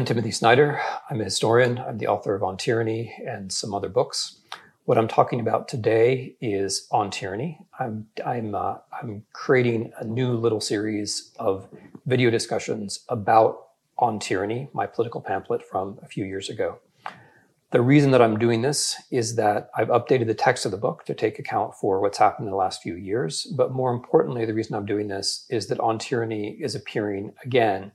I'm Timothy Snyder. I'm a historian. I'm the author of On Tyranny and some other books. What I'm talking about today is On Tyranny. I'm, I'm, uh, I'm creating a new little series of video discussions about On Tyranny, my political pamphlet from a few years ago. The reason that I'm doing this is that I've updated the text of the book to take account for what's happened in the last few years. But more importantly, the reason I'm doing this is that On Tyranny is appearing again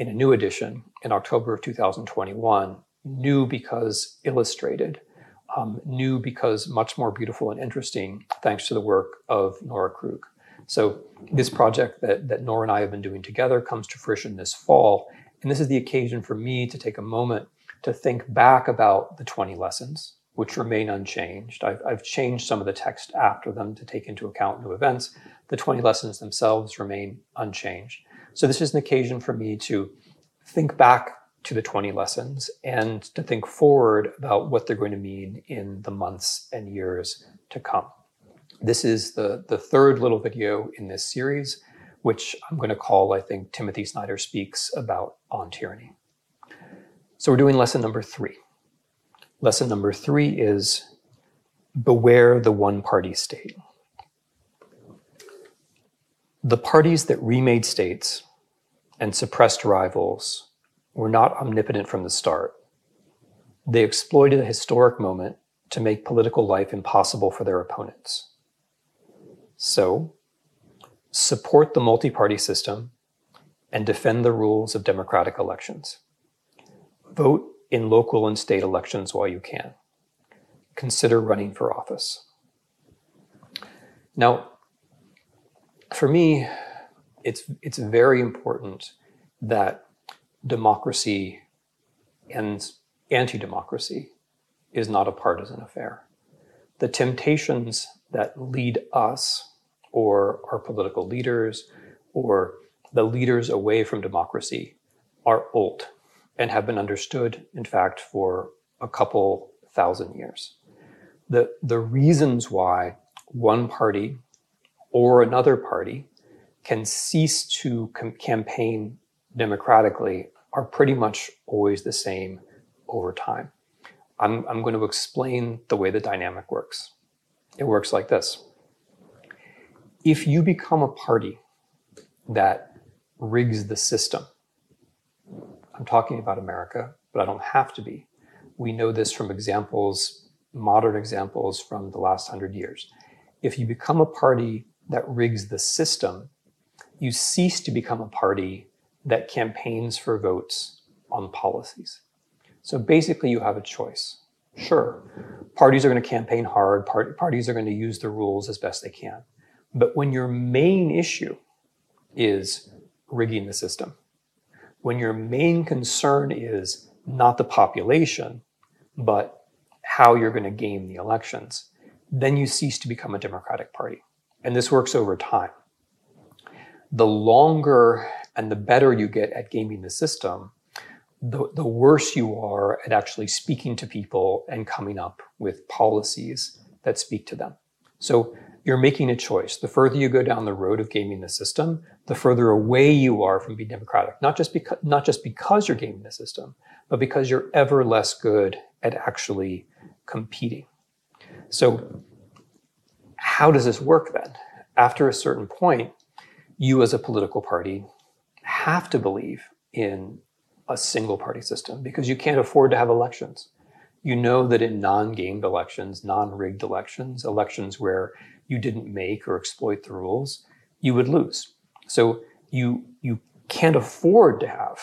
in a new edition in October of 2021, new because illustrated, um, new because much more beautiful and interesting, thanks to the work of Nora Krug. So this project that, that Nora and I have been doing together comes to fruition this fall. And this is the occasion for me to take a moment to think back about the 20 lessons, which remain unchanged. I've, I've changed some of the text after them to take into account new events. The 20 lessons themselves remain unchanged. So this is an occasion for me to think back to the 20 lessons and to think forward about what they're going to mean in the months and years to come. This is the, the third little video in this series, which I'm going to call, I think, Timothy Snyder Speaks About On Tyranny. So we're doing lesson number three. Lesson number three is Beware the One Party State. The parties that remade states and suppressed rivals were not omnipotent from the start. They exploited a historic moment to make political life impossible for their opponents. So, support the multi party system and defend the rules of democratic elections. Vote in local and state elections while you can. Consider running for office. Now, for me, it's, it's very important that democracy and anti democracy is not a partisan affair. The temptations that lead us or our political leaders or the leaders away from democracy are old and have been understood, in fact, for a couple thousand years. The, the reasons why one party or another party can cease to com- campaign democratically are pretty much always the same over time. I'm, I'm going to explain the way the dynamic works. It works like this. If you become a party that rigs the system, I'm talking about America, but I don't have to be. We know this from examples, modern examples from the last hundred years. If you become a party that rigs the system, you cease to become a party that campaigns for votes on policies. So basically, you have a choice. Sure, parties are going to campaign hard, part- parties are going to use the rules as best they can. But when your main issue is rigging the system, when your main concern is not the population, but how you're going to game the elections, then you cease to become a Democratic Party. And this works over time. The longer and the better you get at gaming the system, the, the worse you are at actually speaking to people and coming up with policies that speak to them. So you're making a choice. The further you go down the road of gaming the system, the further away you are from being democratic. Not just because not just because you're gaming the system, but because you're ever less good at actually competing. So how does this work then? After a certain point, you as a political party have to believe in a single party system because you can't afford to have elections. You know that in non gamed elections, non rigged elections, elections where you didn't make or exploit the rules, you would lose. So you you can't afford to have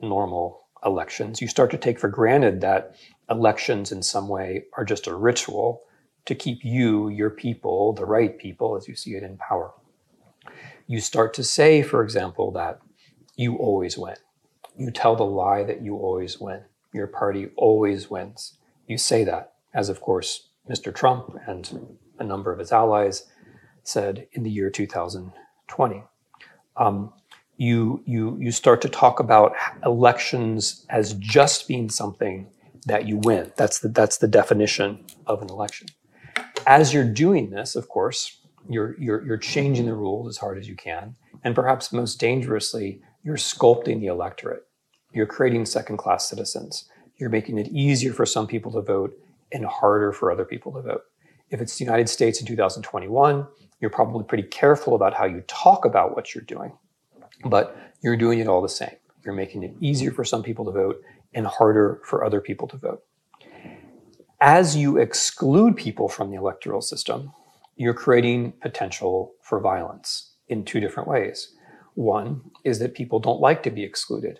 normal elections. You start to take for granted that elections in some way are just a ritual to keep you, your people, the right people, as you see it, in power. You start to say, for example, that you always win. You tell the lie that you always win. Your party always wins. You say that, as of course Mr. Trump and a number of his allies said in the year 2020. Um, you, you, you start to talk about elections as just being something that you win. That's the, that's the definition of an election. As you're doing this, of course, you're, you're, you're changing the rules as hard as you can. And perhaps most dangerously, you're sculpting the electorate. you're creating second class citizens. You're making it easier for some people to vote and harder for other people to vote. If it's the United States in 2021, you're probably pretty careful about how you talk about what you're doing, but you're doing it all the same. You're making it easier for some people to vote and harder for other people to vote. As you exclude people from the electoral system, you're creating potential for violence in two different ways. One is that people don't like to be excluded.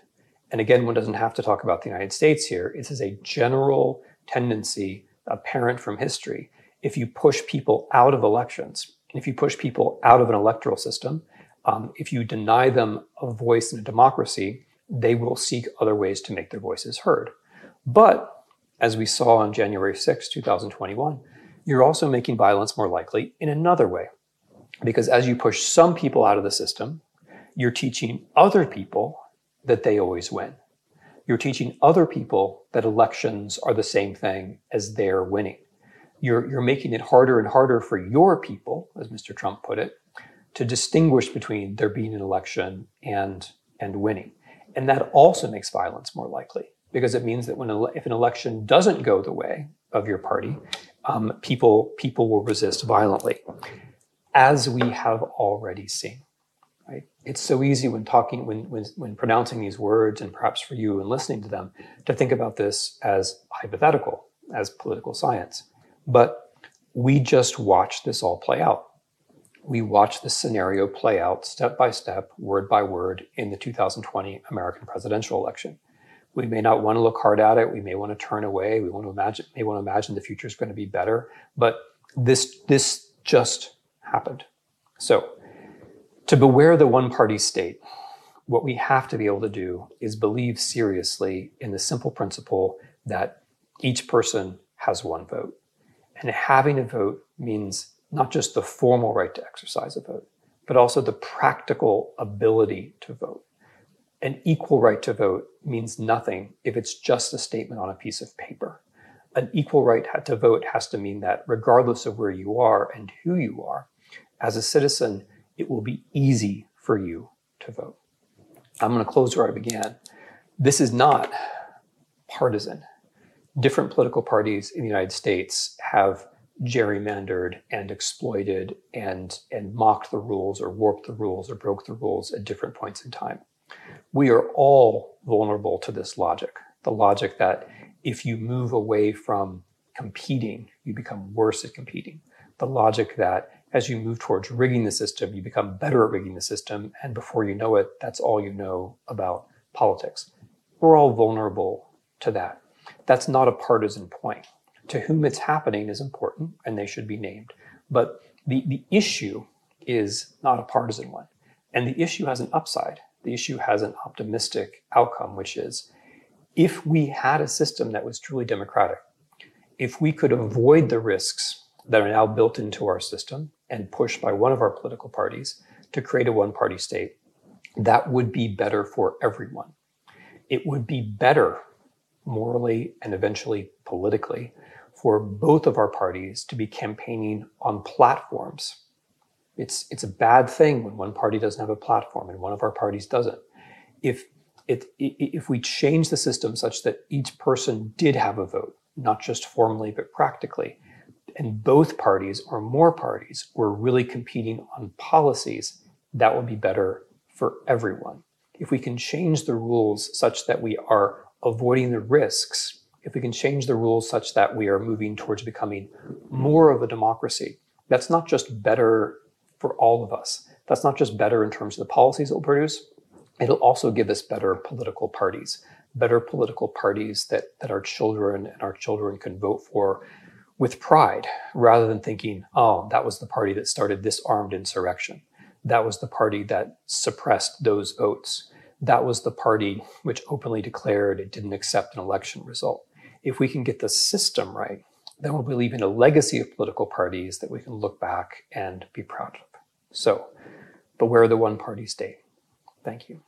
And again, one doesn't have to talk about the United States here. This is a general tendency apparent from history. If you push people out of elections, if you push people out of an electoral system, um, if you deny them a voice in a democracy, they will seek other ways to make their voices heard. But as we saw on January 6, 2021, you're also making violence more likely in another way. Because as you push some people out of the system, you're teaching other people that they always win. You're teaching other people that elections are the same thing as their winning. You're, you're making it harder and harder for your people, as Mr. Trump put it, to distinguish between there being an election and, and winning. And that also makes violence more likely because it means that when if an election doesn't go the way of your party, um, people people will resist violently, as we have already seen. Right? It's so easy when talking, when, when when pronouncing these words, and perhaps for you and listening to them, to think about this as hypothetical, as political science. But we just watched this all play out. We watched this scenario play out step by step, word by word, in the 2020 American presidential election we may not want to look hard at it. We may want to turn away. We want to imagine, may want to imagine the future is going to be better. But this, this just happened. So to beware the one party state, what we have to be able to do is believe seriously in the simple principle that each person has one vote. And having a vote means not just the formal right to exercise a vote, but also the practical ability to vote an equal right to vote means nothing if it's just a statement on a piece of paper. An equal right to vote has to mean that regardless of where you are and who you are, as a citizen, it will be easy for you to vote. I'm going to close where I began. This is not partisan. Different political parties in the United States have gerrymandered and exploited and, and mocked the rules or warped the rules or broke the rules at different points in time we are all vulnerable to this logic the logic that if you move away from competing, you become worse at competing. The logic that as you move towards rigging the system, you become better at rigging the system. And before you know it, that's all you know about politics. We're all vulnerable to that. That's not a partisan point. To whom it's happening is important and they should be named. But the, the issue is not a partisan one. And the issue has an upside the issue has an optimistic outcome, which is if we had a system that was truly democratic, if we could avoid the risks that are now built into our system and pushed by one of our political parties to create a one party state, that would be better for everyone. It would be better morally and eventually politically for both of our parties to be campaigning on platforms it's it's a bad thing when one party doesn't have a platform and one of our parties doesn't. If it, if we change the system such that each person did have a vote, not just formally but practically, and both parties or more parties were really competing on policies, that would be better for everyone. If we can change the rules such that we are avoiding the risks, if we can change the rules such that we are moving towards becoming more of a democracy, that's not just better for all of us. That's not just better in terms of the policies it will produce, it'll also give us better political parties, better political parties that, that our children and our children can vote for with pride rather than thinking, oh, that was the party that started this armed insurrection. That was the party that suppressed those votes. That was the party which openly declared it didn't accept an election result. If we can get the system right, then we'll be leaving a legacy of political parties that we can look back and be proud of. So, beware the one party state. Thank you.